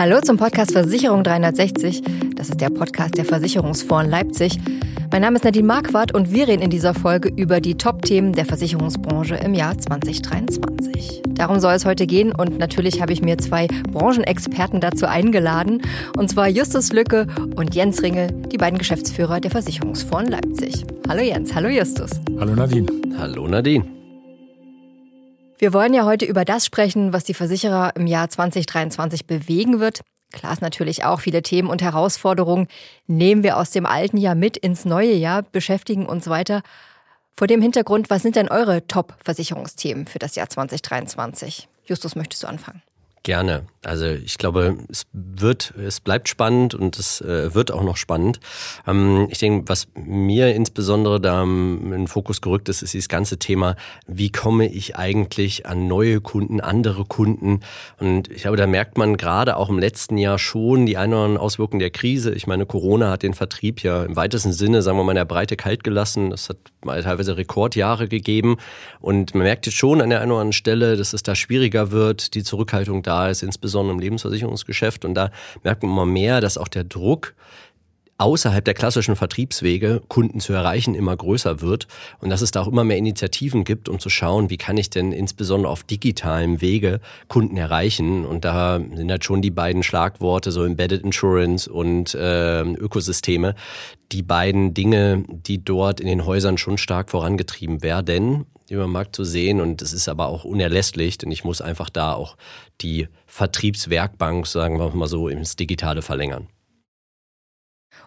Hallo zum Podcast Versicherung 360. Das ist der Podcast der Versicherungsfonds Leipzig. Mein Name ist Nadine Marquardt und wir reden in dieser Folge über die Top-Themen der Versicherungsbranche im Jahr 2023. Darum soll es heute gehen und natürlich habe ich mir zwei Branchenexperten dazu eingeladen, und zwar Justus Lücke und Jens Ringe, die beiden Geschäftsführer der Versicherungsfonds Leipzig. Hallo Jens, hallo Justus. Hallo Nadine. Hallo Nadine. Wir wollen ja heute über das sprechen, was die Versicherer im Jahr 2023 bewegen wird. Klar ist natürlich auch viele Themen und Herausforderungen nehmen wir aus dem alten Jahr mit ins neue Jahr, beschäftigen uns weiter. Vor dem Hintergrund, was sind denn eure Top-Versicherungsthemen für das Jahr 2023? Justus, möchtest du anfangen? Gerne. Also ich glaube, es wird, es bleibt spannend und es äh, wird auch noch spannend. Ähm, ich denke, was mir insbesondere da in den Fokus gerückt ist, ist dieses ganze Thema, wie komme ich eigentlich an neue Kunden, andere Kunden? Und ich glaube, da merkt man gerade auch im letzten Jahr schon die ein oder anderen Auswirkungen der Krise. Ich meine, Corona hat den Vertrieb ja im weitesten Sinne, sagen wir mal, in der Breite kalt gelassen. Das hat teilweise Rekordjahre gegeben. Und man merkt jetzt schon an der einen oder anderen Stelle, dass es da schwieriger wird, die Zurückhaltung da ist, insbesondere im Lebensversicherungsgeschäft. Und da merkt man immer mehr, dass auch der Druck, außerhalb der klassischen Vertriebswege Kunden zu erreichen immer größer wird und dass es da auch immer mehr Initiativen gibt, um zu schauen, wie kann ich denn insbesondere auf digitalem Wege Kunden erreichen. Und da sind halt schon die beiden Schlagworte, so Embedded Insurance und äh, Ökosysteme, die beiden Dinge, die dort in den Häusern schon stark vorangetrieben werden über den Markt zu sehen. Und es ist aber auch unerlässlich, denn ich muss einfach da auch die Vertriebswerkbank, sagen wir mal so, ins Digitale verlängern.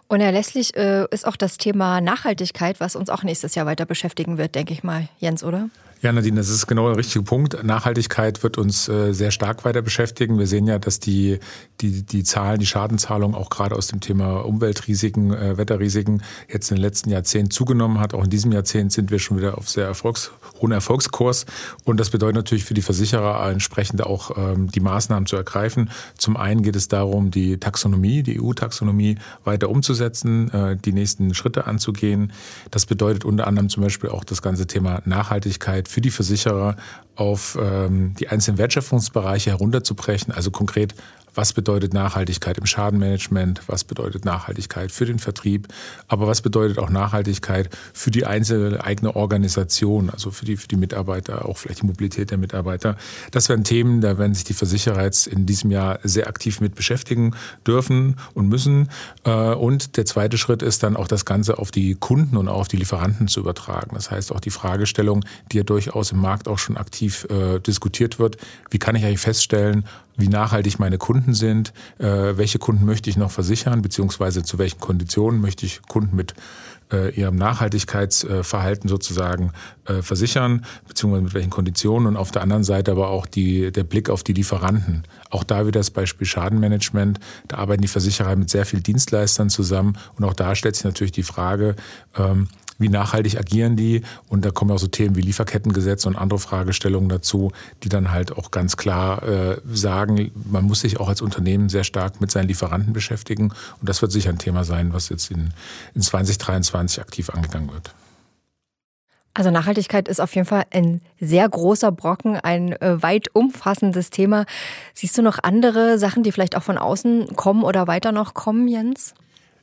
Unerlässlich äh, ist auch das Thema Nachhaltigkeit, was uns auch nächstes Jahr weiter beschäftigen wird, denke ich mal, Jens, oder? Ja, Nadine, das ist genau der richtige Punkt. Nachhaltigkeit wird uns äh, sehr stark weiter beschäftigen. Wir sehen ja, dass die, die, die Zahlen, die Schadenzahlung auch gerade aus dem Thema Umweltrisiken, äh, Wetterrisiken jetzt in den letzten Jahrzehnten zugenommen hat. Auch in diesem Jahrzehnt sind wir schon wieder auf sehr Erfolgs, hohen Erfolgskurs. Und das bedeutet natürlich für die Versicherer entsprechend auch ähm, die Maßnahmen zu ergreifen. Zum einen geht es darum, die Taxonomie, die EU-Taxonomie weiter umzusetzen, äh, die nächsten Schritte anzugehen. Das bedeutet unter anderem zum Beispiel auch das ganze Thema Nachhaltigkeit für die Versicherer auf ähm, die einzelnen Wertschöpfungsbereiche herunterzubrechen, also konkret was bedeutet Nachhaltigkeit im Schadenmanagement, was bedeutet Nachhaltigkeit für den Vertrieb, aber was bedeutet auch Nachhaltigkeit für die einzelne eigene Organisation, also für die, für die Mitarbeiter, auch vielleicht die Mobilität der Mitarbeiter. Das wären Themen, da werden sich die Versicherer jetzt in diesem Jahr sehr aktiv mit beschäftigen dürfen und müssen. Äh, und der zweite Schritt ist dann auch das Ganze auf die Kunden und auch auf die Lieferanten zu übertragen. Das heißt auch die Fragestellung, die ja durchaus im Markt auch schon aktiv äh, diskutiert wird, wie kann ich eigentlich feststellen, wie nachhaltig meine Kunden sind, äh, welche Kunden möchte ich noch versichern, beziehungsweise zu welchen Konditionen möchte ich Kunden mit äh, ihrem Nachhaltigkeitsverhalten sozusagen äh, versichern, beziehungsweise mit welchen Konditionen und auf der anderen Seite aber auch die, der Blick auf die Lieferanten. Auch da wieder das Beispiel Schadenmanagement. Da arbeiten die Versicherer mit sehr vielen Dienstleistern zusammen und auch da stellt sich natürlich die Frage, ähm, wie nachhaltig agieren die? Und da kommen auch so Themen wie Lieferkettengesetz und andere Fragestellungen dazu, die dann halt auch ganz klar äh, sagen, man muss sich auch als Unternehmen sehr stark mit seinen Lieferanten beschäftigen. Und das wird sicher ein Thema sein, was jetzt in, in 2023 aktiv angegangen wird. Also Nachhaltigkeit ist auf jeden Fall ein sehr großer Brocken, ein äh, weit umfassendes Thema. Siehst du noch andere Sachen, die vielleicht auch von außen kommen oder weiter noch kommen, Jens?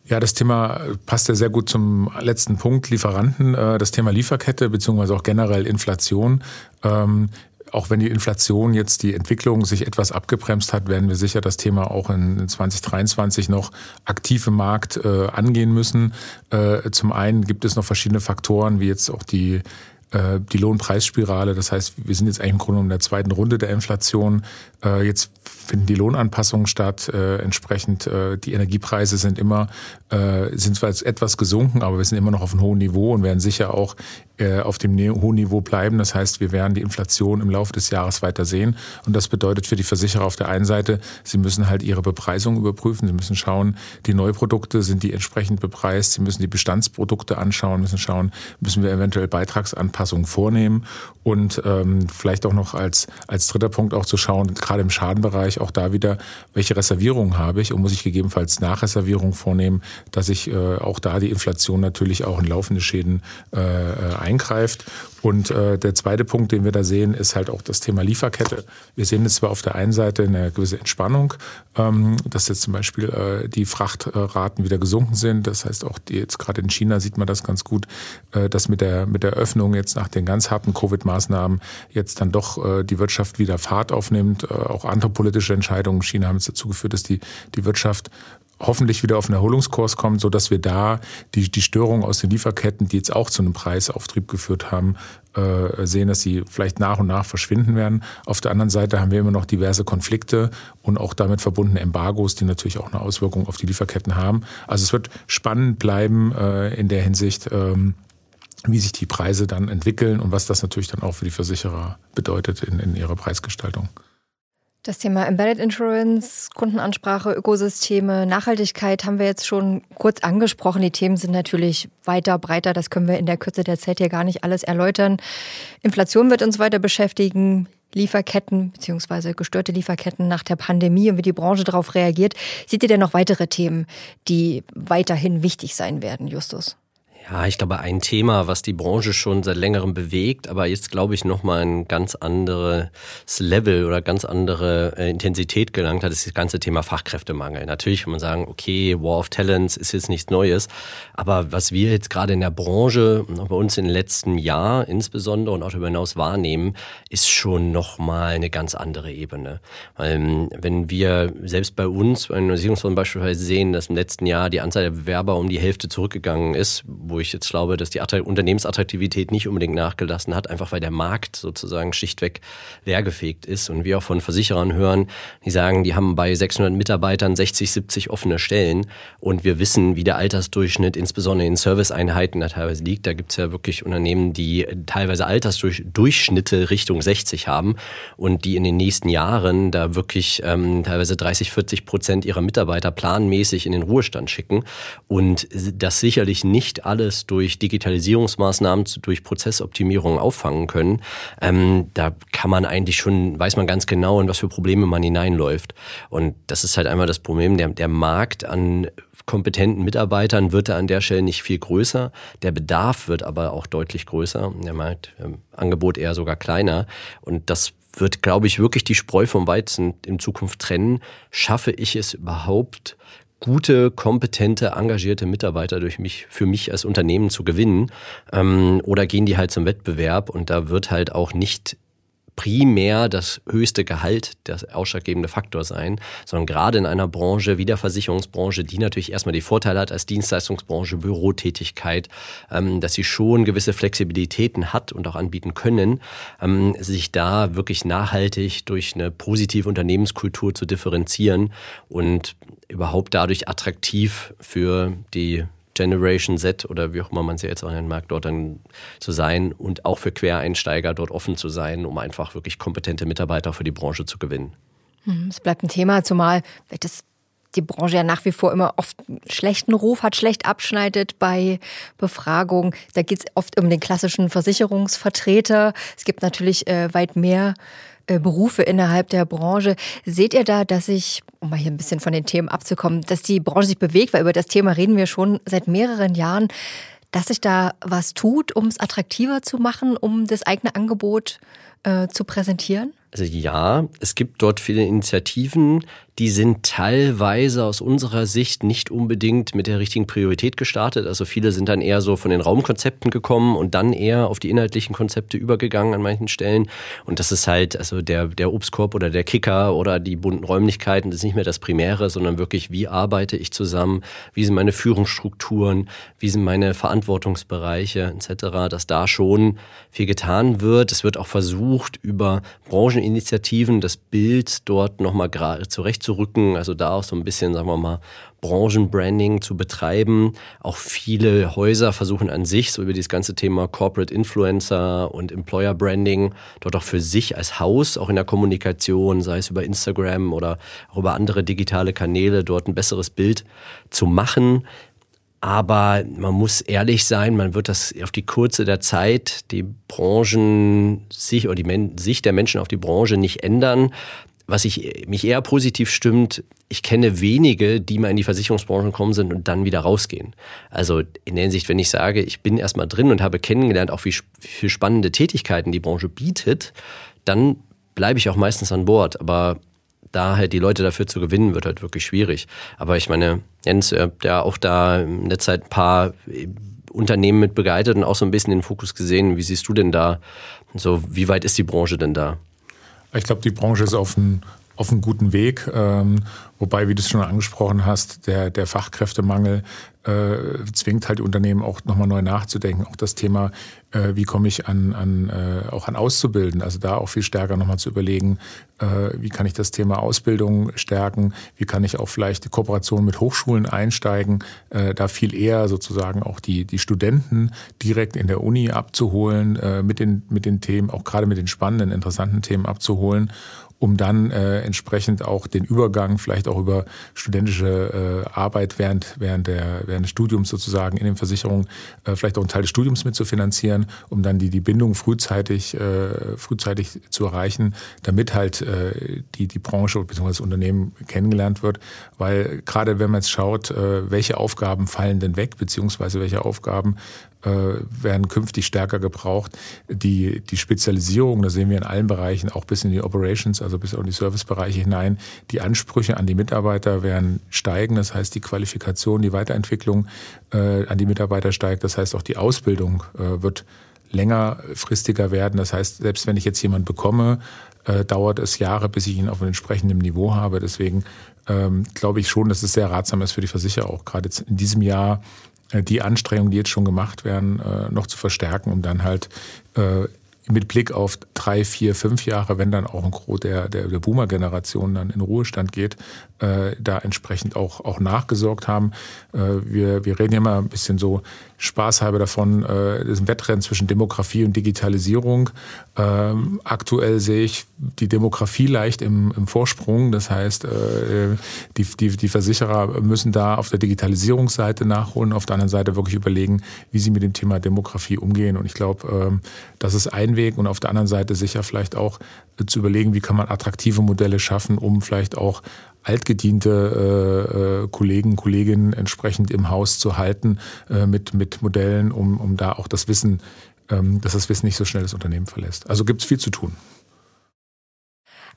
Ja, das Thema passt ja sehr gut zum letzten Punkt, Lieferanten. Äh, das Thema Lieferkette beziehungsweise auch generell Inflation. Ähm, auch wenn die Inflation jetzt die Entwicklung sich etwas abgebremst hat, werden wir sicher das Thema auch in 2023 noch aktiv im Markt äh, angehen müssen. Äh, zum einen gibt es noch verschiedene Faktoren, wie jetzt auch die die Lohnpreisspirale. Das heißt, wir sind jetzt eigentlich im Grunde in der zweiten Runde der Inflation. Äh, jetzt finden die Lohnanpassungen statt. Äh, entsprechend die Energiepreise sind immer sind zwar jetzt etwas gesunken, aber wir sind immer noch auf einem hohen Niveau und werden sicher auch auf dem hohen Niveau bleiben. Das heißt, wir werden die Inflation im Laufe des Jahres weiter sehen. Und das bedeutet für die Versicherer auf der einen Seite, sie müssen halt ihre Bepreisung überprüfen. Sie müssen schauen, die Neuprodukte sind die entsprechend bepreist. Sie müssen die Bestandsprodukte anschauen, müssen schauen, müssen wir eventuell Beitragsanpassungen Anpassungen vornehmen und ähm, vielleicht auch noch als, als dritter Punkt auch zu schauen, gerade im Schadenbereich auch da wieder, welche Reservierungen habe ich und muss ich gegebenenfalls Nachreservierungen vornehmen, dass ich äh, auch da die Inflation natürlich auch in laufende Schäden äh, eingreift. Und äh, der zweite Punkt, den wir da sehen, ist halt auch das Thema Lieferkette. Wir sehen jetzt zwar auf der einen Seite eine gewisse Entspannung, ähm, dass jetzt zum Beispiel äh, die Frachtraten wieder gesunken sind. Das heißt auch die, jetzt gerade in China sieht man das ganz gut, äh, dass mit der mit der Öffnung jetzt nach den ganz harten Covid-Maßnahmen jetzt dann doch äh, die Wirtschaft wieder Fahrt aufnimmt. Äh, auch andere politische Entscheidungen in China haben jetzt dazu geführt, dass die die Wirtschaft hoffentlich wieder auf einen Erholungskurs kommt, so dass wir da die, die Störungen aus den Lieferketten, die jetzt auch zu einem Preisauftrieb geführt haben, äh, sehen, dass sie vielleicht nach und nach verschwinden werden. Auf der anderen Seite haben wir immer noch diverse Konflikte und auch damit verbundene Embargos, die natürlich auch eine Auswirkung auf die Lieferketten haben. Also es wird spannend bleiben äh, in der Hinsicht, ähm, wie sich die Preise dann entwickeln und was das natürlich dann auch für die Versicherer bedeutet in, in ihrer Preisgestaltung. Das Thema Embedded Insurance, Kundenansprache, Ökosysteme, Nachhaltigkeit haben wir jetzt schon kurz angesprochen. Die Themen sind natürlich weiter, breiter. Das können wir in der Kürze der Zeit hier gar nicht alles erläutern. Inflation wird uns weiter beschäftigen. Lieferketten beziehungsweise gestörte Lieferketten nach der Pandemie und wie die Branche darauf reagiert. Seht ihr denn noch weitere Themen, die weiterhin wichtig sein werden, Justus? Ja, ich glaube, ein Thema, was die Branche schon seit längerem bewegt, aber jetzt, glaube ich, nochmal ein ganz anderes Level oder ganz andere äh, Intensität gelangt hat, ist das ganze Thema Fachkräftemangel. Natürlich kann man sagen, okay, War of Talents ist jetzt nichts Neues, aber was wir jetzt gerade in der Branche bei uns im letzten Jahr insbesondere und auch darüber hinaus wahrnehmen, ist schon nochmal eine ganz andere Ebene. Weil, ähm, wenn wir selbst bei uns, bei den Versicherungsfonds beispielsweise sehen, dass im letzten Jahr die Anzahl der Bewerber um die Hälfte zurückgegangen ist, wo ich jetzt glaube, dass die Unternehmensattraktivität nicht unbedingt nachgelassen hat, einfach weil der Markt sozusagen schlichtweg leergefegt ist. Und wir auch von Versicherern hören, die sagen, die haben bei 600 Mitarbeitern 60, 70 offene Stellen. Und wir wissen, wie der Altersdurchschnitt insbesondere in Serviceeinheiten da teilweise liegt. Da gibt es ja wirklich Unternehmen, die teilweise Altersdurchschnitte Richtung 60 haben und die in den nächsten Jahren da wirklich ähm, teilweise 30, 40 Prozent ihrer Mitarbeiter planmäßig in den Ruhestand schicken. Und das sicherlich nicht alle alles durch Digitalisierungsmaßnahmen, durch Prozessoptimierung auffangen können, ähm, da kann man eigentlich schon, weiß man ganz genau, in was für Probleme man hineinläuft. Und das ist halt einmal das Problem, der, der Markt an kompetenten Mitarbeitern wird da an der Stelle nicht viel größer. Der Bedarf wird aber auch deutlich größer. Der Markt, ähm, Angebot eher sogar kleiner. Und das wird, glaube ich, wirklich die Spreu vom Weizen in Zukunft trennen. Schaffe ich es überhaupt, gute, kompetente, engagierte Mitarbeiter durch mich, für mich als Unternehmen zu gewinnen? Ähm, oder gehen die halt zum Wettbewerb und da wird halt auch nicht primär das höchste Gehalt der ausschlaggebende Faktor sein, sondern gerade in einer Branche wie der Versicherungsbranche, die natürlich erstmal die Vorteile hat als Dienstleistungsbranche, Bürotätigkeit, ähm, dass sie schon gewisse Flexibilitäten hat und auch anbieten können, ähm, sich da wirklich nachhaltig durch eine positive Unternehmenskultur zu differenzieren und überhaupt dadurch attraktiv für die Generation Z oder wie auch immer man sie jetzt auch nennen mag, dort dann zu sein und auch für Quereinsteiger dort offen zu sein, um einfach wirklich kompetente Mitarbeiter für die Branche zu gewinnen. Hm, es bleibt ein Thema, zumal das die Branche ja nach wie vor immer oft schlechten Ruf hat, schlecht abschneidet bei Befragungen. Da geht es oft um den klassischen Versicherungsvertreter. Es gibt natürlich äh, weit mehr Berufe innerhalb der Branche. Seht ihr da, dass sich, um mal hier ein bisschen von den Themen abzukommen, dass die Branche sich bewegt, weil über das Thema reden wir schon seit mehreren Jahren, dass sich da was tut, um es attraktiver zu machen, um das eigene Angebot äh, zu präsentieren? Also ja, es gibt dort viele Initiativen, die sind teilweise aus unserer Sicht nicht unbedingt mit der richtigen Priorität gestartet. Also viele sind dann eher so von den Raumkonzepten gekommen und dann eher auf die inhaltlichen Konzepte übergegangen an manchen Stellen. Und das ist halt, also der, der Obstkorb oder der Kicker oder die bunten Räumlichkeiten, das ist nicht mehr das Primäre, sondern wirklich, wie arbeite ich zusammen, wie sind meine Führungsstrukturen, wie sind meine Verantwortungsbereiche etc., dass da schon viel getan wird. Es wird auch versucht, über Brancheninitiativen das Bild dort nochmal gerade zurecht zurechtzurücken, also da auch so ein bisschen, sagen wir mal, Branchenbranding zu betreiben. Auch viele Häuser versuchen an sich, so über dieses ganze Thema Corporate Influencer und Employer Branding, dort auch für sich als Haus, auch in der Kommunikation, sei es über Instagram oder auch über andere digitale Kanäle, dort ein besseres Bild zu machen. Aber man muss ehrlich sein, man wird das auf die kurze der Zeit, die Branchen sich oder die Men Sicht der Menschen auf die Branche nicht ändern. Was ich, mich eher positiv stimmt, ich kenne wenige, die mal in die Versicherungsbranche gekommen sind und dann wieder rausgehen. Also in der Hinsicht, wenn ich sage, ich bin erstmal drin und habe kennengelernt, auch wie, wie spannende Tätigkeiten die Branche bietet, dann bleibe ich auch meistens an Bord. Aber da halt die Leute dafür zu gewinnen, wird halt wirklich schwierig. Aber ich meine, Jens, ihr habt ja auch da in der Zeit ein paar Unternehmen mit begleitet und auch so ein bisschen den Fokus gesehen. Wie siehst du denn da? So, wie weit ist die Branche denn da? Ich glaube, die Branche ist auf einem auf guten Weg. Ähm, wobei, wie du es schon angesprochen hast, der, der Fachkräftemangel äh, zwingt halt Unternehmen auch nochmal neu nachzudenken. Auch das Thema, äh, wie komme ich an, an äh, auch an Auszubilden, also da auch viel stärker nochmal zu überlegen, äh, wie kann ich das Thema Ausbildung stärken, wie kann ich auch vielleicht die Kooperation mit Hochschulen einsteigen, äh, da viel eher sozusagen auch die, die Studenten direkt in der Uni abzuholen, äh, mit, den, mit den Themen, auch gerade mit den spannenden, interessanten Themen abzuholen um dann äh, entsprechend auch den Übergang vielleicht auch über studentische äh, Arbeit während, während, der, während des Studiums sozusagen in den Versicherungen äh, vielleicht auch einen Teil des Studiums mitzufinanzieren, um dann die, die Bindung frühzeitig, äh, frühzeitig zu erreichen, damit halt äh, die, die Branche bzw. das Unternehmen kennengelernt wird. Weil gerade wenn man jetzt schaut, äh, welche Aufgaben fallen denn weg, beziehungsweise welche Aufgaben werden künftig stärker gebraucht. Die, die Spezialisierung, das sehen wir in allen Bereichen, auch bis in die Operations, also bis in die Servicebereiche hinein. Die Ansprüche an die Mitarbeiter werden steigen. Das heißt, die Qualifikation, die Weiterentwicklung äh, an die Mitarbeiter steigt. Das heißt, auch die Ausbildung äh, wird längerfristiger werden. Das heißt, selbst wenn ich jetzt jemanden bekomme, äh, dauert es Jahre, bis ich ihn auf einem entsprechenden Niveau habe. Deswegen ähm, glaube ich schon, dass es sehr ratsam ist für die Versicherer, auch gerade in diesem Jahr äh, die Anstrengungen, die jetzt schon gemacht werden, äh, noch zu verstärken, um dann halt äh, mit Blick auf drei, vier, fünf Jahre, wenn dann auch ein Gros der, der, der Boomer-Generation dann in Ruhestand geht, äh, da entsprechend auch, auch nachgesorgt haben. Äh, wir, wir reden ja immer ein bisschen so spaßhalber davon, äh, das ist ein Wettrennen zwischen Demografie und Digitalisierung. Ähm, aktuell sehe ich die Demografie leicht im, im Vorsprung. Das heißt, äh, die, die, die Versicherer müssen da auf der Digitalisierungsseite nachholen, auf der anderen Seite wirklich überlegen, wie sie mit dem Thema Demografie umgehen. Und ich glaube, ähm, das ist ein Weg und auf der anderen Seite sicher vielleicht auch zu überlegen, wie kann man attraktive Modelle schaffen, um vielleicht auch altgediente äh, äh, Kollegen, Kolleginnen entsprechend im Haus zu halten äh, mit, mit Modellen, um, um da auch das Wissen, ähm, dass das Wissen nicht so schnell das Unternehmen verlässt. Also gibt es viel zu tun.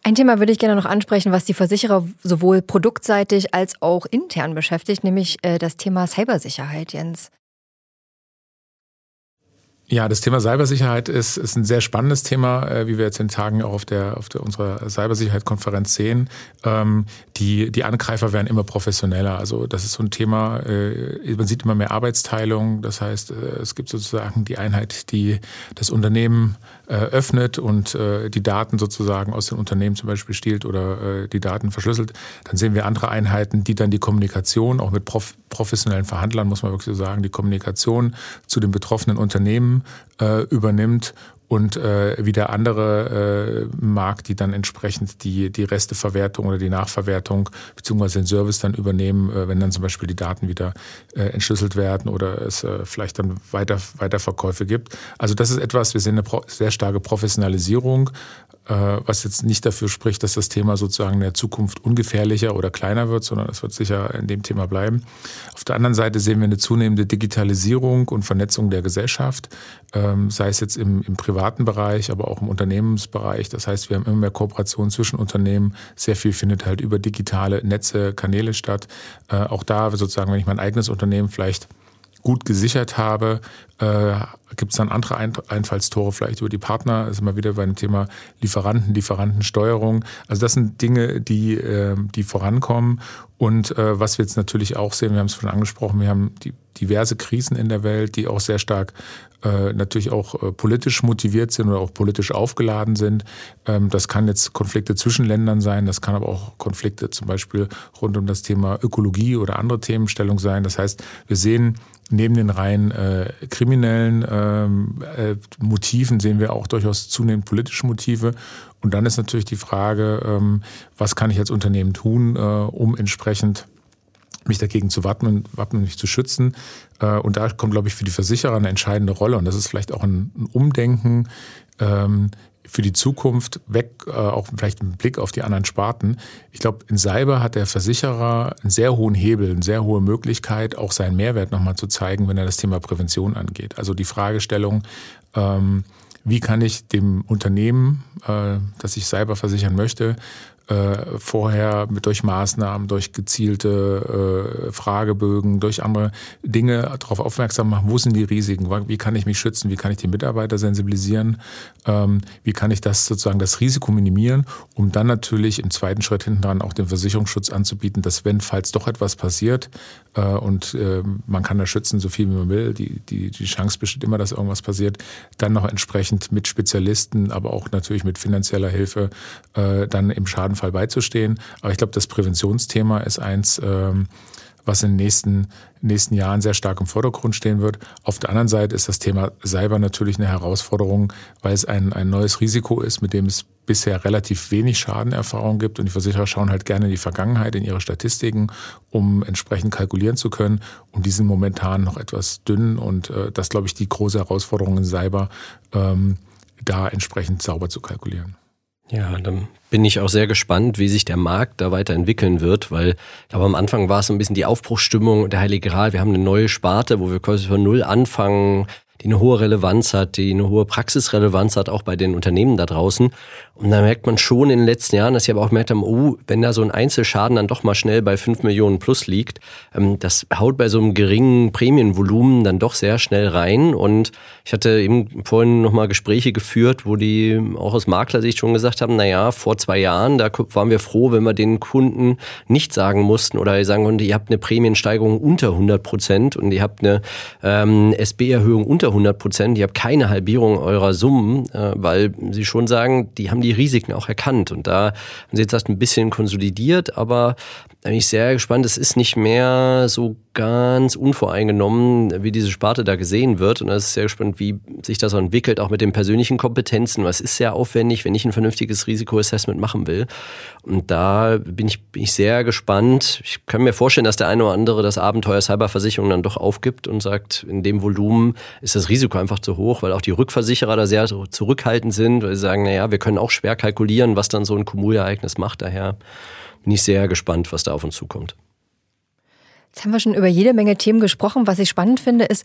Ein Thema würde ich gerne noch ansprechen, was die Versicherer sowohl produktseitig als auch intern beschäftigt, nämlich äh, das Thema Cybersicherheit, Jens. Ja, das Thema Cybersicherheit ist, ist ein sehr spannendes Thema, äh, wie wir jetzt in Tagen auch auf der auf der, unserer Cybersicherheit-Konferenz sehen. Ähm, die, die Angreifer werden immer professioneller. Also das ist so ein Thema, äh, man sieht immer mehr Arbeitsteilung. Das heißt, äh, es gibt sozusagen die Einheit, die das Unternehmen äh, öffnet und äh, die Daten sozusagen aus dem Unternehmen zum Beispiel stiehlt oder äh, die Daten verschlüsselt. Dann sehen wir andere Einheiten, die dann die Kommunikation, auch mit prof professionellen Verhandlern, muss man wirklich so sagen, die Kommunikation zu den betroffenen Unternehmen äh, übernimmt und äh, wieder andere äh, Markt, die dann entsprechend die, die Resteverwertung oder die Nachverwertung beziehungsweise den Service dann übernehmen, äh, wenn dann zum Beispiel die Daten wieder äh, entschlüsselt werden oder es äh, vielleicht dann weiter, Weiterverkäufe gibt. Also das ist etwas, wir sehen eine sehr starke Professionalisierung was jetzt nicht dafür spricht, dass das Thema sozusagen in der Zukunft ungefährlicher oder kleiner wird, sondern es wird sicher in dem Thema bleiben. Auf der anderen Seite sehen wir eine zunehmende Digitalisierung und Vernetzung der Gesellschaft, ähm, sei es jetzt im, im privaten Bereich, aber auch im Unternehmensbereich. Das heißt, wir haben immer mehr Kooperation zwischen Unternehmen. Sehr viel findet halt über digitale Netze, Kanäle statt. Äh, auch da sozusagen, wenn ich mein eigenes Unternehmen vielleicht gut gesichert habe, äh, gibt es dann andere Einfallstore vielleicht über die Partner. Ist immer wieder beim Thema Lieferanten, Lieferantensteuerung. Also das sind Dinge, die, äh, die vorankommen. Und äh, was wir jetzt natürlich auch sehen, wir haben es schon angesprochen, wir haben die diverse Krisen in der Welt, die auch sehr stark äh, natürlich auch äh, politisch motiviert sind oder auch politisch aufgeladen sind. Ähm, das kann jetzt Konflikte zwischen Ländern sein, das kann aber auch Konflikte zum Beispiel rund um das Thema Ökologie oder andere Themenstellung sein. Das heißt, wir sehen neben den rein äh, kriminellen ähm, äh, Motiven sehen wir auch durchaus zunehmend politische Motive. Und dann ist natürlich die Frage, ähm, was kann ich als Unternehmen tun, äh, um entsprechend mich dagegen zu wappnen, wappnen mich zu schützen. Äh, und da kommt, glaube ich, für die Versicherer eine entscheidende Rolle. Und das ist vielleicht auch ein, ein Umdenken, ähm, für die Zukunft weg, äh, auch vielleicht einen Blick auf die anderen Sparten. Ich glaube, in Cyber hat der Versicherer einen sehr hohen Hebel, eine sehr hohe Möglichkeit, auch seinen Mehrwert nochmal zu zeigen, wenn er das Thema Prävention angeht. Also die Fragestellung, ähm, wie kann ich dem Unternehmen, äh, das ich Cyber versichern möchte, äh, vorher durch Maßnahmen, durch gezielte äh, Fragebögen, durch andere Dinge darauf aufmerksam machen, wo sind die Risiken, wie kann ich mich schützen, wie kann ich die Mitarbeiter sensibilisieren, ähm, wie kann ich das sozusagen das Risiko minimieren, um dann natürlich im zweiten Schritt hinten dran auch den Versicherungsschutz anzubieten, dass wenn, falls doch etwas passiert äh, und äh, man kann da schützen, so viel wie man will, die, die, die Chance besteht immer, dass irgendwas passiert, dann noch entsprechend mit Spezialisten, aber auch natürlich mit finanzieller Hilfe äh, dann im Schaden Fall beizustehen. Aber ich glaube, das Präventionsthema ist eins, ähm, was in den nächsten, nächsten Jahren sehr stark im Vordergrund stehen wird. Auf der anderen Seite ist das Thema Cyber natürlich eine Herausforderung, weil es ein, ein neues Risiko ist, mit dem es bisher relativ wenig Schadenerfahrung gibt. Und die Versicherer schauen halt gerne in die Vergangenheit, in ihre Statistiken, um entsprechend kalkulieren zu können. Und die sind momentan noch etwas dünn. Und äh, das, glaube ich, die große Herausforderung in Cyber, ähm, da entsprechend sauber zu kalkulieren. Ja, dann bin ich auch sehr gespannt, wie sich der Markt da weiterentwickeln wird, weil ich glaube, am Anfang war es so ein bisschen die Aufbruchsstimmung, der Heilige Gral, wir haben eine neue Sparte, wo wir quasi von Null anfangen, die eine hohe Relevanz hat, die eine hohe Praxisrelevanz hat, auch bei den Unternehmen da draußen. Und da merkt man schon in den letzten Jahren, dass sie aber auch gemerkt haben, oh, wenn da so ein Einzelschaden dann doch mal schnell bei fünf Millionen plus liegt, ähm, das haut bei so einem geringen Prämienvolumen dann doch sehr schnell rein. Und ich hatte eben vorhin nochmal Gespräche geführt, wo die auch aus Maklersicht schon gesagt haben, na ja, vor zwei Jahren, da waren wir froh, wenn wir den Kunden nicht sagen mussten oder sagen konnten, ihr habt eine Prämiensteigerung unter 100 Prozent und ihr habt eine ähm, SB-Erhöhung unter 100 Prozent, ihr habt keine Halbierung eurer Summen, äh, weil sie schon sagen, die haben die Risiken auch erkannt. Und da haben sie jetzt erst ein bisschen konsolidiert, aber da bin ich sehr gespannt. Es ist nicht mehr so ganz unvoreingenommen, wie diese Sparte da gesehen wird. Und das ist sehr gespannt, wie sich das entwickelt, auch mit den persönlichen Kompetenzen. Was ist sehr aufwendig, wenn ich ein vernünftiges Risikoassessment machen will. Und da bin ich, bin ich sehr gespannt. Ich kann mir vorstellen, dass der eine oder andere das Abenteuer Cyberversicherung dann doch aufgibt und sagt, in dem Volumen ist das Risiko einfach zu hoch, weil auch die Rückversicherer da sehr zurückhaltend sind, weil sie sagen, naja, wir können auch schwer kalkulieren, was dann so ein Kumulereignis macht. Daher bin ich sehr gespannt, was da auf uns zukommt. Jetzt haben wir schon über jede Menge Themen gesprochen. Was ich spannend finde, ist,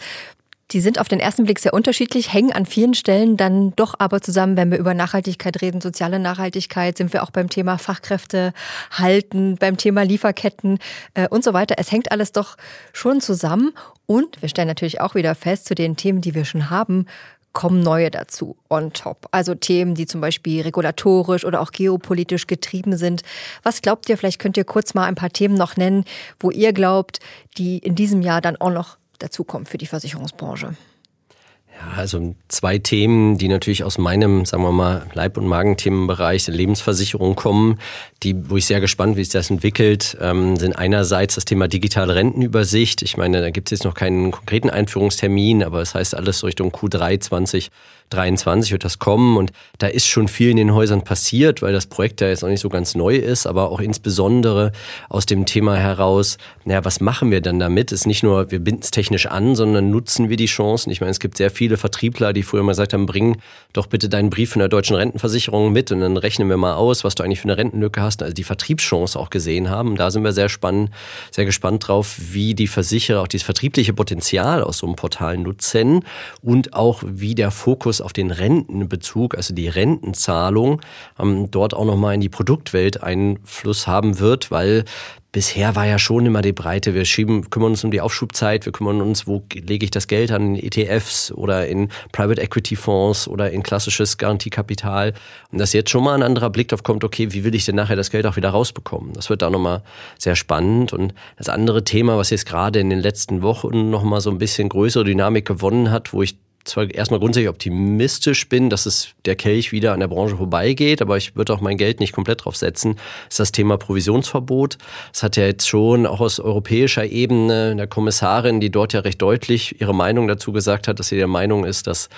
die sind auf den ersten Blick sehr unterschiedlich, hängen an vielen Stellen dann doch aber zusammen, wenn wir über Nachhaltigkeit reden, soziale Nachhaltigkeit, sind wir auch beim Thema Fachkräfte halten, beim Thema Lieferketten äh, und so weiter. Es hängt alles doch schon zusammen und wir stellen natürlich auch wieder fest, zu den Themen, die wir schon haben, kommen neue dazu on top. Also Themen, die zum Beispiel regulatorisch oder auch geopolitisch getrieben sind. Was glaubt ihr, vielleicht könnt ihr kurz mal ein paar Themen noch nennen, wo ihr glaubt, die in diesem Jahr dann auch noch dazukommen für die Versicherungsbranche? Ja, also zwei Themen, die natürlich aus meinem, sagen wir mal, Leib- und Magenthemenbereich der Lebensversicherung kommen, die, wo ich sehr gespannt, wie sich das entwickelt, ähm, sind einerseits das Thema digitale Rentenübersicht. Ich meine, da gibt es jetzt noch keinen konkreten Einführungstermin, aber es das heißt alles Richtung Q3 20 23 wird das kommen und da ist schon viel in den Häusern passiert, weil das Projekt ja jetzt noch nicht so ganz neu ist, aber auch insbesondere aus dem Thema heraus, naja, was machen wir dann damit? Ist nicht nur, wir binden es technisch an, sondern nutzen wir die Chancen. Ich meine, es gibt sehr viele Vertriebler, die früher mal gesagt haben, bring doch bitte deinen Brief von der deutschen Rentenversicherung mit und dann rechnen wir mal aus, was du eigentlich für eine Rentenlücke hast. Also die Vertriebschance auch gesehen haben. Da sind wir sehr spannend, sehr gespannt drauf, wie die Versicherer auch dieses vertriebliche Potenzial aus so einem Portal nutzen und auch wie der Fokus auf den Rentenbezug, also die Rentenzahlung, ähm, dort auch nochmal in die Produktwelt Einfluss haben wird, weil bisher war ja schon immer die Breite, wir schieben, kümmern uns um die Aufschubzeit, wir kümmern uns, wo lege ich das Geld an, in ETFs oder in Private Equity Fonds oder in klassisches Garantiekapital. Und dass jetzt schon mal ein anderer Blick drauf kommt, okay, wie will ich denn nachher das Geld auch wieder rausbekommen? Das wird da nochmal sehr spannend. Und das andere Thema, was jetzt gerade in den letzten Wochen nochmal so ein bisschen größere Dynamik gewonnen hat, wo ich zwar erstmal grundsätzlich optimistisch bin, dass es der Kelch wieder an der Branche vorbeigeht, aber ich würde auch mein Geld nicht komplett drauf setzen, ist das Thema Provisionsverbot. Das hat ja jetzt schon auch aus europäischer Ebene der Kommissarin, die dort ja recht deutlich ihre Meinung dazu gesagt hat, dass sie der Meinung ist, dass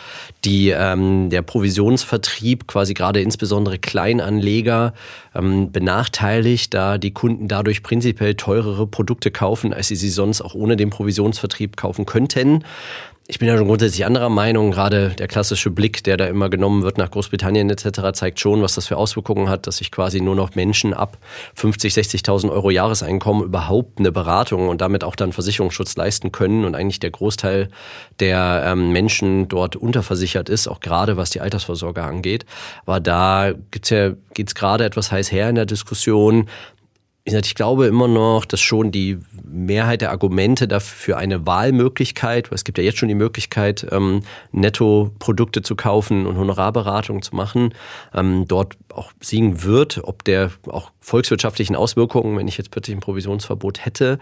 die, ähm, der Provisionsvertrieb quasi gerade insbesondere Kleinanleger ähm, benachteiligt, da die Kunden dadurch prinzipiell teurere Produkte kaufen, als sie sie sonst auch ohne den Provisionsvertrieb kaufen könnten. Ich bin ja schon grundsätzlich anderer Meinung. Gerade der klassische Blick, der da immer genommen wird nach Großbritannien etc., zeigt schon, was das für Auswirkungen hat, dass sich quasi nur noch Menschen ab 50, 60.000 Euro Jahreseinkommen überhaupt eine Beratung und damit auch dann Versicherungsschutz leisten können und eigentlich der Großteil der ähm, Menschen dort unterversichert ist, auch gerade was die Altersvorsorge angeht. Aber da gibt's ja, geht's gerade etwas heiß her in der Diskussion ich glaube immer noch, dass schon die Mehrheit der Argumente dafür eine Wahlmöglichkeit, weil es gibt ja jetzt schon die Möglichkeit, ähm, Netto-Produkte zu kaufen und Honorarberatung zu machen, ähm, dort auch siegen wird, ob der auch volkswirtschaftlichen Auswirkungen, wenn ich jetzt plötzlich ein Provisionsverbot hätte.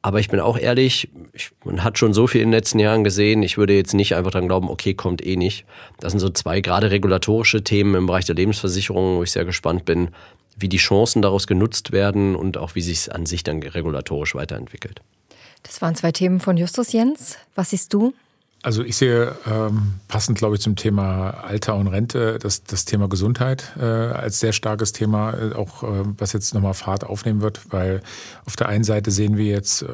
Aber ich bin auch ehrlich, ich, man hat schon so viel in den letzten Jahren gesehen. Ich würde jetzt nicht einfach dran glauben, okay, kommt eh nicht. Das sind so zwei gerade regulatorische Themen im Bereich der Lebensversicherung, wo ich sehr gespannt bin, wie die Chancen daraus genutzt werden und auch wie sich es an sich dann regulatorisch weiterentwickelt. Das waren zwei Themen von Justus Jens. Was siehst du? Also ich sehe ähm, passend, glaube ich, zum Thema Alter und Rente das, das Thema Gesundheit äh, als sehr starkes Thema, äh, auch äh, was jetzt nochmal Fahrt aufnehmen wird, weil auf der einen Seite sehen wir jetzt äh,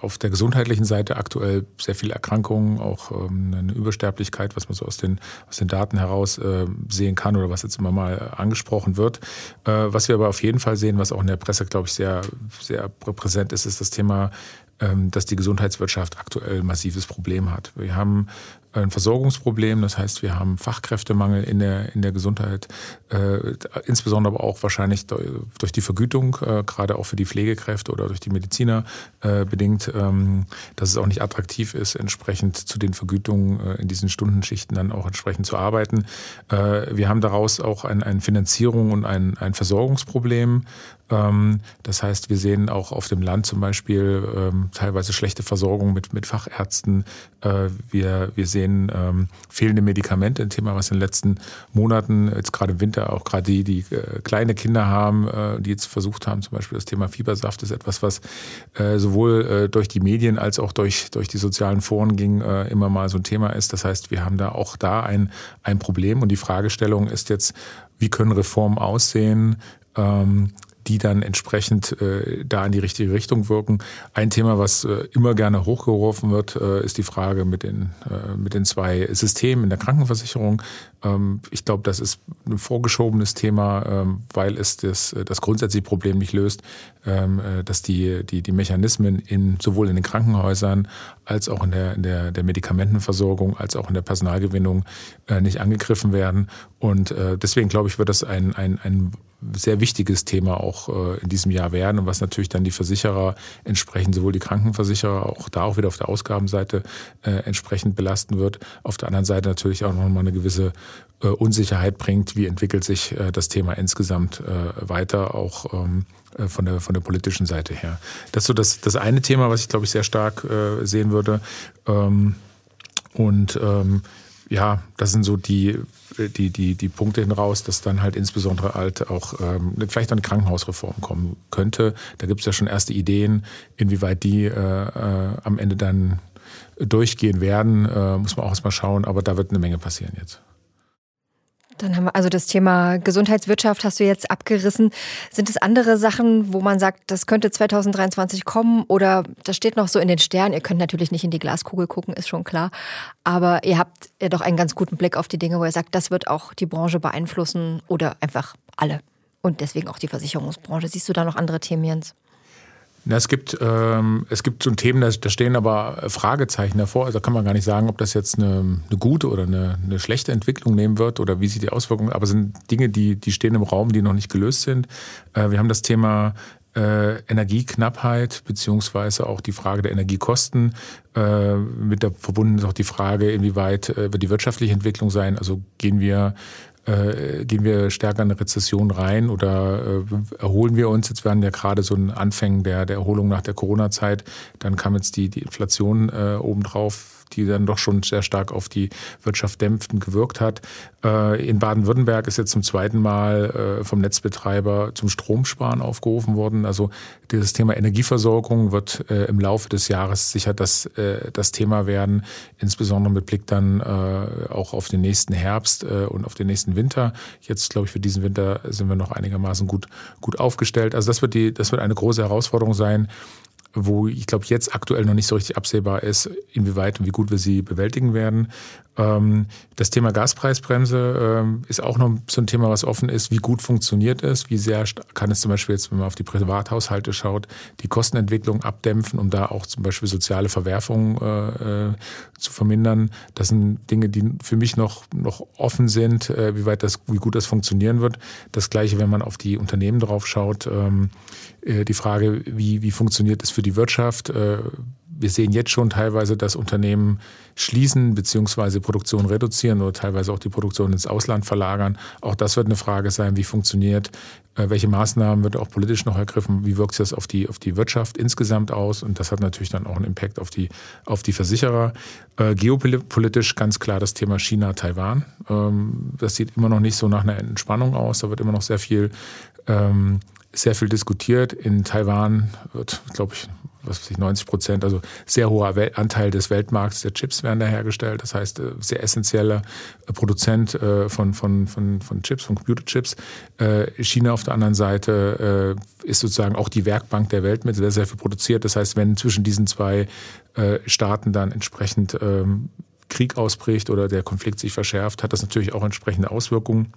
auf der gesundheitlichen Seite aktuell sehr viele Erkrankungen, auch ähm, eine Übersterblichkeit, was man so aus den, aus den Daten heraus äh, sehen kann oder was jetzt immer mal angesprochen wird. Äh, was wir aber auf jeden Fall sehen, was auch in der Presse, glaube ich, sehr, sehr präsent ist, ist das Thema dass die Gesundheitswirtschaft aktuell ein massives Problem hat. Wir haben ein Versorgungsproblem. Das heißt, wir haben Fachkräftemangel in der, in der Gesundheit, äh, insbesondere aber auch wahrscheinlich durch die Vergütung, äh, gerade auch für die Pflegekräfte oder durch die Mediziner äh, bedingt, ähm, dass es auch nicht attraktiv ist, entsprechend zu den Vergütungen äh, in diesen Stundenschichten dann auch entsprechend zu arbeiten. Äh, wir haben daraus auch ein, ein Finanzierung und ein, ein Versorgungsproblem. Ähm, das heißt, wir sehen auch auf dem Land zum Beispiel ähm, teilweise schlechte Versorgung mit, mit Fachärzten. Äh, wir, wir sehen ähm, fehlende Medikamente, ein Thema, was in den letzten Monaten, jetzt gerade im Winter, auch gerade die, die äh, kleine Kinder haben, äh, die jetzt versucht haben, zum Beispiel das Thema Fiebersaft ist etwas, was sowohl durch die Medien als auch durch, durch die sozialen Foren ging, immer mal so ein Thema ist. Das heißt, wir haben da auch da ein, ein Problem und die Fragestellung ist jetzt, wie können Reformen aussehen, die dann entsprechend äh, da in die richtige Richtung wirken. Ein Thema, was äh, immer gerne hochgeworfen wird, äh, ist die Frage mit den, äh, mit den zwei Systemen in der Krankenversicherung. Ähm, ich glaube, das ist ein vorgeschobenes Thema, ähm, weil es das, das grundsätzliche Problem nicht löst, ähm, äh, dass die, die, die Mechanismen in, sowohl in den Krankenhäusern als auch in der, in der, der Medikamentenversorgung, als auch in der Personalgewinnung äh, nicht angegriffen werden. Und äh, deswegen glaube ich, wird das ein, ein, ein sehr wichtiges Thema auch äh, in diesem Jahr werden und was natürlich dann die Versicherer entsprechend, sowohl die Krankenversicherer, auch da auch wieder auf der Ausgabenseite äh, entsprechend belasten wird. Auf der anderen Seite natürlich auch nochmal eine gewisse äh, Unsicherheit bringt, wie entwickelt sich äh, das Thema insgesamt äh, weiter, auch ähm, äh, von der, von der politischen Seite her. Das ist so das, das eine Thema, was ich glaube ich sehr stark äh, sehen würde. Ähm, und ähm, ja, das sind so die, die, die, die Punkte hinaus, dass dann halt insbesondere halt auch ähm, vielleicht eine Krankenhausreform kommen könnte. Da gibt es ja schon erste Ideen, inwieweit die äh, äh, am Ende dann durchgehen werden, äh, muss man auch erstmal schauen, aber da wird eine Menge passieren jetzt. Dann haben wir also das Thema Gesundheitswirtschaft hast du jetzt abgerissen. Sind es andere Sachen, wo man sagt, das könnte 2023 kommen oder das steht noch so in den Sternen? Ihr könnt natürlich nicht in die Glaskugel gucken, ist schon klar. Aber ihr habt ja doch einen ganz guten Blick auf die Dinge, wo ihr sagt, das wird auch die Branche beeinflussen oder einfach alle. Und deswegen auch die Versicherungsbranche. Siehst du da noch andere Themen, Jens? Na, es gibt ähm, es gibt so Themen, da, da stehen aber Fragezeichen davor. Also da kann man gar nicht sagen, ob das jetzt eine, eine gute oder eine, eine schlechte Entwicklung nehmen wird oder wie sich die Auswirkungen. Aber es sind Dinge, die die stehen im Raum, die noch nicht gelöst sind. Äh, wir haben das Thema äh, Energieknappheit beziehungsweise auch die Frage der Energiekosten. Äh, mit der verbunden ist auch die Frage, inwieweit äh, wird die wirtschaftliche Entwicklung sein. Also gehen wir äh, gehen wir stärker in eine Rezession rein oder äh, erholen wir uns? Jetzt werden ja gerade so ein Anfängen der, der Erholung nach der Corona-Zeit. Dann kam jetzt die, die Inflation äh, obendrauf die dann doch schon sehr stark auf die Wirtschaft dämpfend gewirkt hat. Äh, in Baden-Württemberg ist jetzt zum zweiten Mal äh, vom Netzbetreiber zum Stromsparen aufgerufen worden. Also dieses Thema Energieversorgung wird äh, im Laufe des Jahres sicher das, das Thema werden, insbesondere mit Blick dann auch auf den nächsten Herbst und auf den nächsten Winter. Jetzt, glaube ich, für diesen Winter sind wir noch einigermaßen gut, gut aufgestellt. Also das wird, die, das wird eine große Herausforderung sein. Wo ich glaube jetzt aktuell noch nicht so richtig absehbar ist, inwieweit und wie gut wir sie bewältigen werden. Ähm, das Thema Gaspreisbremse ähm, ist auch noch so ein Thema, was offen ist. Wie gut funktioniert es? Wie sehr kann es zum Beispiel jetzt, wenn man auf die Privathaushalte schaut, die Kostenentwicklung abdämpfen, um da auch zum Beispiel soziale Verwerfungen äh, äh, zu vermindern? Das sind Dinge, die für mich noch, noch offen sind, äh, wie weit das, wie gut das funktionieren wird. Das Gleiche, wenn man auf die Unternehmen drauf schaut. Ähm, die Frage, wie, wie funktioniert es für die Wirtschaft? Wir sehen jetzt schon teilweise, dass Unternehmen schließen bzw. Produktion reduzieren oder teilweise auch die Produktion ins Ausland verlagern. Auch das wird eine Frage sein, wie funktioniert, äh, welche Maßnahmen wird auch politisch noch ergriffen, wie wirkt sich das auf die, auf die Wirtschaft insgesamt aus und das hat natürlich dann auch einen Impact auf die, auf die Versicherer. Äh, geopolitisch ganz klar das Thema China-Taiwan. Ähm, das sieht immer noch nicht so nach einer Entspannung aus, da wird immer noch sehr viel ähm, sehr viel diskutiert. In Taiwan wird, glaube ich, was weiß ich, 90 Prozent, also sehr hoher Anteil des Weltmarkts der Chips werden da hergestellt. Das heißt, äh, sehr essentieller äh, Produzent äh, von, von, von, von Chips, von Computerchips. China auf der anderen Seite ist sozusagen auch die Werkbank der Welt mit sehr, sehr viel produziert. Das heißt, wenn zwischen diesen zwei Staaten dann entsprechend ähm, Krieg ausbricht oder der Konflikt sich verschärft, hat das natürlich auch entsprechende Auswirkungen.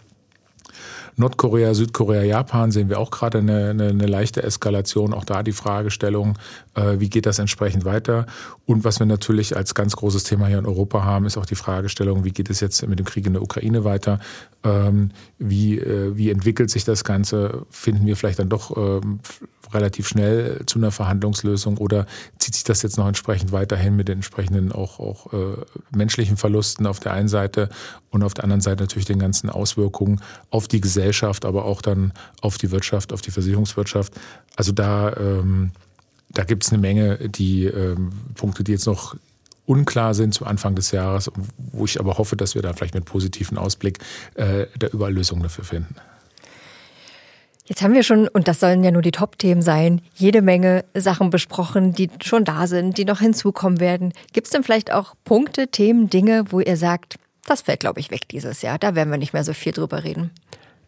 Nordkorea, Südkorea, Japan sehen wir auch gerade eine, eine, eine leichte Eskalation. Auch da die Fragestellung, äh, wie geht das entsprechend weiter? Und was wir natürlich als ganz großes Thema hier in Europa haben, ist auch die Fragestellung, wie geht es jetzt mit dem Krieg in der Ukraine weiter? Ähm, wie, äh, wie entwickelt sich das Ganze? Finden wir vielleicht dann doch ähm, relativ schnell zu einer Verhandlungslösung oder zieht sich das jetzt noch entsprechend weiterhin mit den entsprechenden auch, auch äh, menschlichen Verlusten auf der einen Seite und auf der anderen Seite natürlich den ganzen Auswirkungen auf die Gesellschaft, aber auch dann auf die Wirtschaft, auf die Versicherungswirtschaft. Also da, ähm, da gibt es eine Menge die ähm, Punkte, die jetzt noch unklar sind zu Anfang des Jahres, wo ich aber hoffe, dass wir da vielleicht mit positiven Ausblick äh, da überall Lösungen dafür finden. Jetzt haben wir schon, und das sollen ja nur die Top-Themen sein, jede Menge Sachen besprochen, die schon da sind, die noch hinzukommen werden. Gibt es denn vielleicht auch Punkte, Themen, Dinge, wo ihr sagt, das fällt, glaube ich, weg dieses Jahr. Da werden wir nicht mehr so viel drüber reden.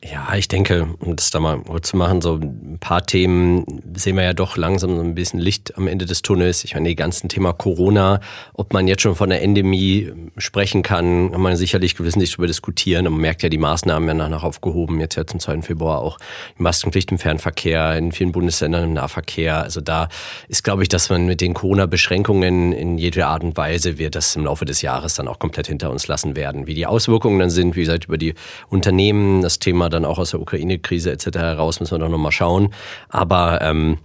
Ja, ich denke, um das da mal kurz zu machen, so ein paar Themen sehen wir ja doch langsam so ein bisschen Licht am Ende des Tunnels. Ich meine, die ganzen Thema Corona, ob man jetzt schon von der Endemie sprechen kann, kann man sicherlich gewissentlich darüber diskutieren. Und man merkt ja, die Maßnahmen werden danach aufgehoben. Jetzt ja zum 2. Februar auch die Maskenpflicht im Fernverkehr, in vielen Bundesländern im Nahverkehr. Also da ist, glaube ich, dass man mit den Corona-Beschränkungen in jeder Art und Weise wir das im Laufe des Jahres dann auch komplett hinter uns lassen werden. Wie die Auswirkungen dann sind, wie gesagt, über die Unternehmen, das Thema dann auch aus der Ukraine-Krise etc. heraus, müssen wir doch nochmal schauen. Aber ähm,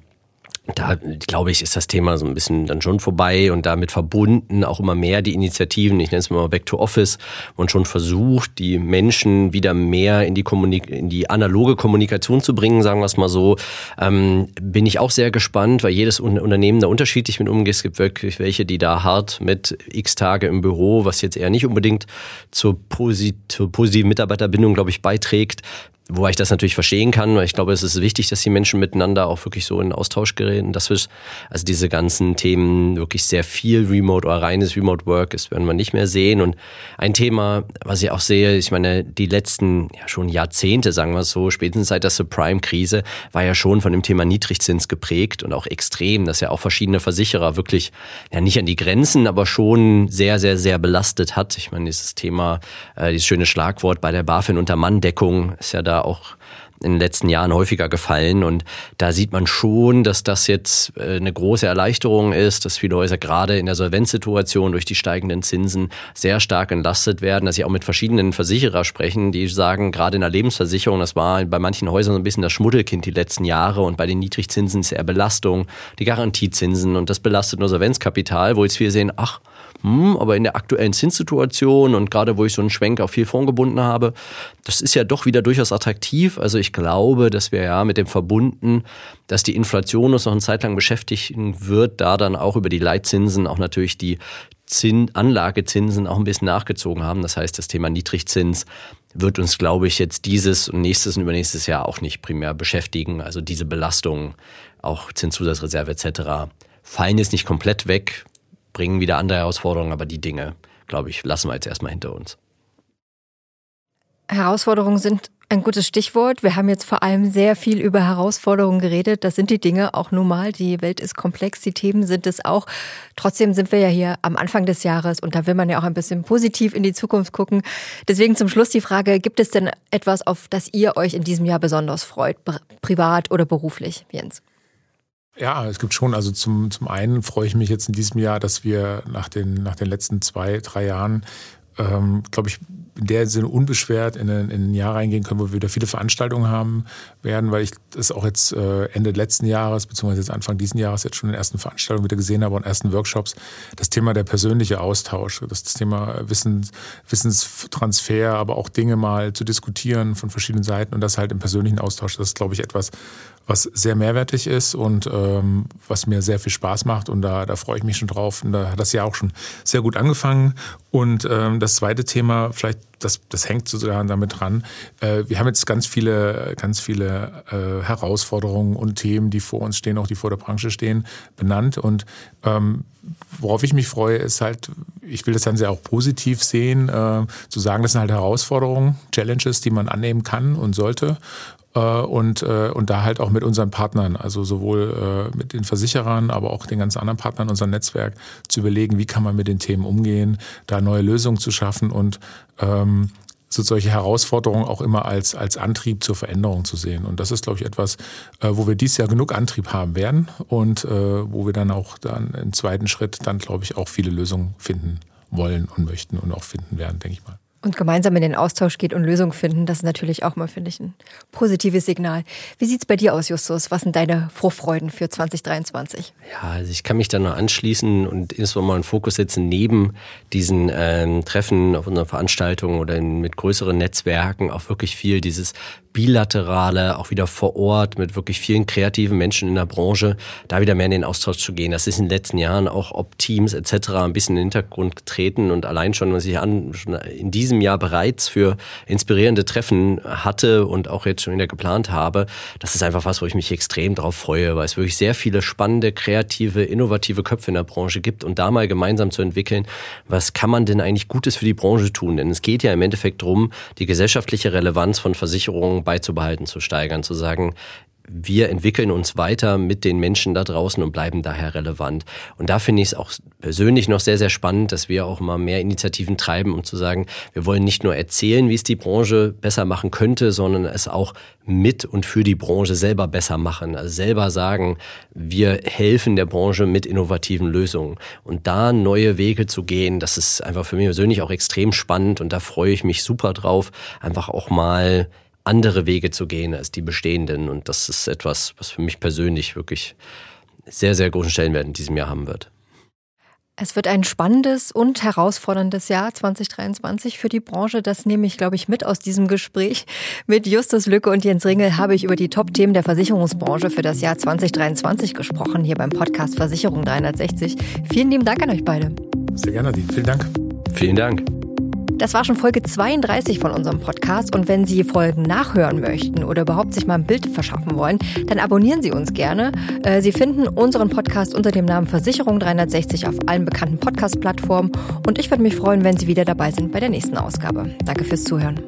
da glaube ich, ist das Thema so ein bisschen dann schon vorbei und damit verbunden auch immer mehr die Initiativen, ich nenne es mal Back to Office, und schon versucht, die Menschen wieder mehr in die, Kommunik in die analoge Kommunikation zu bringen, sagen wir es mal so, ähm, bin ich auch sehr gespannt, weil jedes Unternehmen da unterschiedlich mit umgeht. Es gibt wirklich welche, die da hart mit x Tage im Büro, was jetzt eher nicht unbedingt zur, posit zur positiven Mitarbeiterbindung, glaube ich, beiträgt. Wobei ich das natürlich verstehen kann, weil ich glaube, es ist wichtig, dass die Menschen miteinander auch wirklich so in Austausch geraten. Das ist, also diese ganzen Themen wirklich sehr viel Remote oder reines Remote Work, das werden wir nicht mehr sehen. Und ein Thema, was ich auch sehe, ich meine, die letzten ja schon Jahrzehnte, sagen wir es so, spätestens seit der Subprime-Krise, war ja schon von dem Thema Niedrigzins geprägt und auch extrem, dass ja auch verschiedene Versicherer wirklich, ja nicht an die Grenzen, aber schon sehr, sehr, sehr belastet hat. Ich meine, dieses Thema, äh, dieses schöne Schlagwort bei der BaFin unter Manndeckung ist ja da auch in den letzten Jahren häufiger gefallen. Und da sieht man schon, dass das jetzt äh, eine große Erleichterung ist, dass viele Häuser gerade in der Solvenzsituation durch die steigenden Zinsen sehr stark entlastet werden, dass sie auch mit verschiedenen Versicherer sprechen, die sagen, gerade in der Lebensversicherung, das war bei manchen Häusern so ein bisschen das Schmuddelkind die letzten Jahre. Und bei den Niedrigzinsen ist eher Belastung, die Garantiezinsen. Und das belastet nur Solvenzkapital, wo jetzt viele sehen, ach, hm, aber in der aktuellen Zinssituation und gerade wo ich so einen Schwenk auf viel Fonds gebunden habe, das ist ja doch wieder durchaus attraktiv. Also ich glaube, dass wir ja mit dem verbunden, dass die Inflation uns noch eine Zeit lang beschäftigen wird, da dann auch über die Leitzinsen auch natürlich die Zin Anlagezinsen auch ein bisschen nachgezogen haben. Das heißt, das Thema Niedrigzins wird uns, glaube ich, jetzt dieses und nächstes und übernächstes Jahr auch nicht primär beschäftigen. Also diese Belastungen, auch Zinszusatzreserve etc. fallen jetzt nicht komplett weg, bringen wieder andere Herausforderungen, aber die Dinge, glaube ich, lassen wir jetzt erstmal hinter uns. Herausforderungen sind Ein gutes Stichwort. Wir haben jetzt vor allem sehr viel über Herausforderungen geredet. Das sind die Dinge auch nun mal. Die Welt ist komplex, die Themen sind es auch. Trotzdem sind wir ja hier am Anfang des Jahres und da will man ja auch ein bisschen positiv in die Zukunft gucken. Deswegen zum Schluss die Frage, gibt es denn etwas, auf das ihr euch in diesem Jahr besonders freut, privat oder beruflich, Jens? Ja, es gibt schon, also zum, zum einen freue ich mich jetzt in diesem Jahr, dass wir nach den, nach den letzten zwei, drei Jahren ähm, glaube ich, in der Sinne unbeschwert in ein, in ein Jahr reingehen können, wo wir wieder viele Veranstaltungen haben werden, weil ich das auch jetzt äh, Ende letzten Jahres, beziehungsweise jetzt Anfang diesen Jahres jetzt schon in ersten Veranstaltungen wieder gesehen habe und ersten Workshops, das Thema der persönliche Austausch, das Thema Wissens, Wissenstransfer, aber auch Dinge mal zu diskutieren von verschiedenen Seiten und das halt im persönlichen Austausch, das ist, glaube ich, etwas, was sehr mehrwertig ist und ähm, was mir sehr viel Spaß macht und da, da freue ich mich schon drauf. Und da hat das ja auch schon sehr gut angefangen. Und ähm, das zweite Thema, vielleicht das, das hängt sozusagen damit dran. Äh, wir haben jetzt ganz viele, ganz viele äh, Herausforderungen und Themen, die vor uns stehen, auch die vor der Branche stehen, benannt. Und ähm, worauf ich mich freue, ist halt, ich will das dann sehr auch positiv sehen, äh, zu sagen, das sind halt Herausforderungen, Challenges, die man annehmen kann und sollte. Äh, und, äh, und da halt auch mit unseren Partnern, also sowohl äh, mit den Versicherern, aber auch den ganzen anderen Partnern unser Netzwerk zu überlegen, wie kann man mit den Themen umgehen, da neue Lösungen zu schaffen und ähm, so solche Herausforderungen auch immer als, als Antrieb zur Veränderung zu sehen. Und das ist, glaube ich, etwas, äh, wo wir dieses Jahr genug Antrieb haben werden und äh, wo wir dann auch dann im zweiten Schritt dann, glaube ich, auch viele Lösungen finden wollen und möchten und auch finden werden, denke ich mal. Und gemeinsam in den Austausch geht und Lösungen finden, das ist natürlich auch mal, finde ich, ein positives Signal. Wie sieht's bei dir aus, Justus? Was sind deine Vorfreuden für 2023? Ja, also ich kann mich da nur anschließen und insbesondere mal einen Fokus setzen neben diesen ähm, Treffen auf unseren Veranstaltungen oder in, mit größeren Netzwerken auch wirklich viel dieses bilaterale, auch wieder vor Ort mit wirklich vielen kreativen Menschen in der Branche, da wieder mehr in den Austausch zu gehen. Das ist in den letzten Jahren auch ob Teams etc. ein bisschen in den Hintergrund getreten und allein schon, was ich an, schon in diesem Jahr bereits für inspirierende Treffen hatte und auch jetzt schon wieder geplant habe, das ist einfach was, wo ich mich extrem drauf freue, weil es wirklich sehr viele spannende, kreative, innovative Köpfe in der Branche gibt und da mal gemeinsam zu entwickeln, was kann man denn eigentlich Gutes für die Branche tun? Denn es geht ja im Endeffekt darum, die gesellschaftliche Relevanz von Versicherungen beizubehalten, zu steigern, zu sagen, wir entwickeln uns weiter mit den Menschen da draußen und bleiben daher relevant. Und da finde ich es auch persönlich noch sehr, sehr spannend, dass wir auch mal mehr Initiativen treiben, um zu sagen, wir wollen nicht nur erzählen, wie es die Branche besser machen könnte, sondern es auch mit und für die Branche selber besser machen. Also selber sagen, wir helfen der Branche mit innovativen Lösungen. Und da neue Wege zu gehen, das ist einfach für mich persönlich auch extrem spannend und da freue ich mich super drauf, einfach auch mal andere Wege zu gehen als die bestehenden. Und das ist etwas, was für mich persönlich wirklich sehr, sehr großen Stellenwert in diesem Jahr haben wird. Es wird ein spannendes und herausforderndes Jahr 2023 für die Branche. Das nehme ich, glaube ich, mit aus diesem Gespräch. Mit Justus Lücke und Jens Ringel habe ich über die Top-Themen der Versicherungsbranche für das Jahr 2023 gesprochen, hier beim Podcast Versicherung 360. Vielen lieben Dank an euch beide. Sehr gerne, Nadine. Vielen Dank. Vielen Dank. Das war schon Folge 32 von unserem Podcast und wenn Sie Folgen nachhören möchten oder überhaupt sich mal ein Bild verschaffen wollen, dann abonnieren Sie uns gerne. Äh, Sie finden unseren Podcast unter dem Namen Versicherung 360 auf allen bekannten Podcast-Plattformen und ich würde mich freuen, wenn Sie wieder dabei sind bei der nächsten Ausgabe. Danke fürs Zuhören.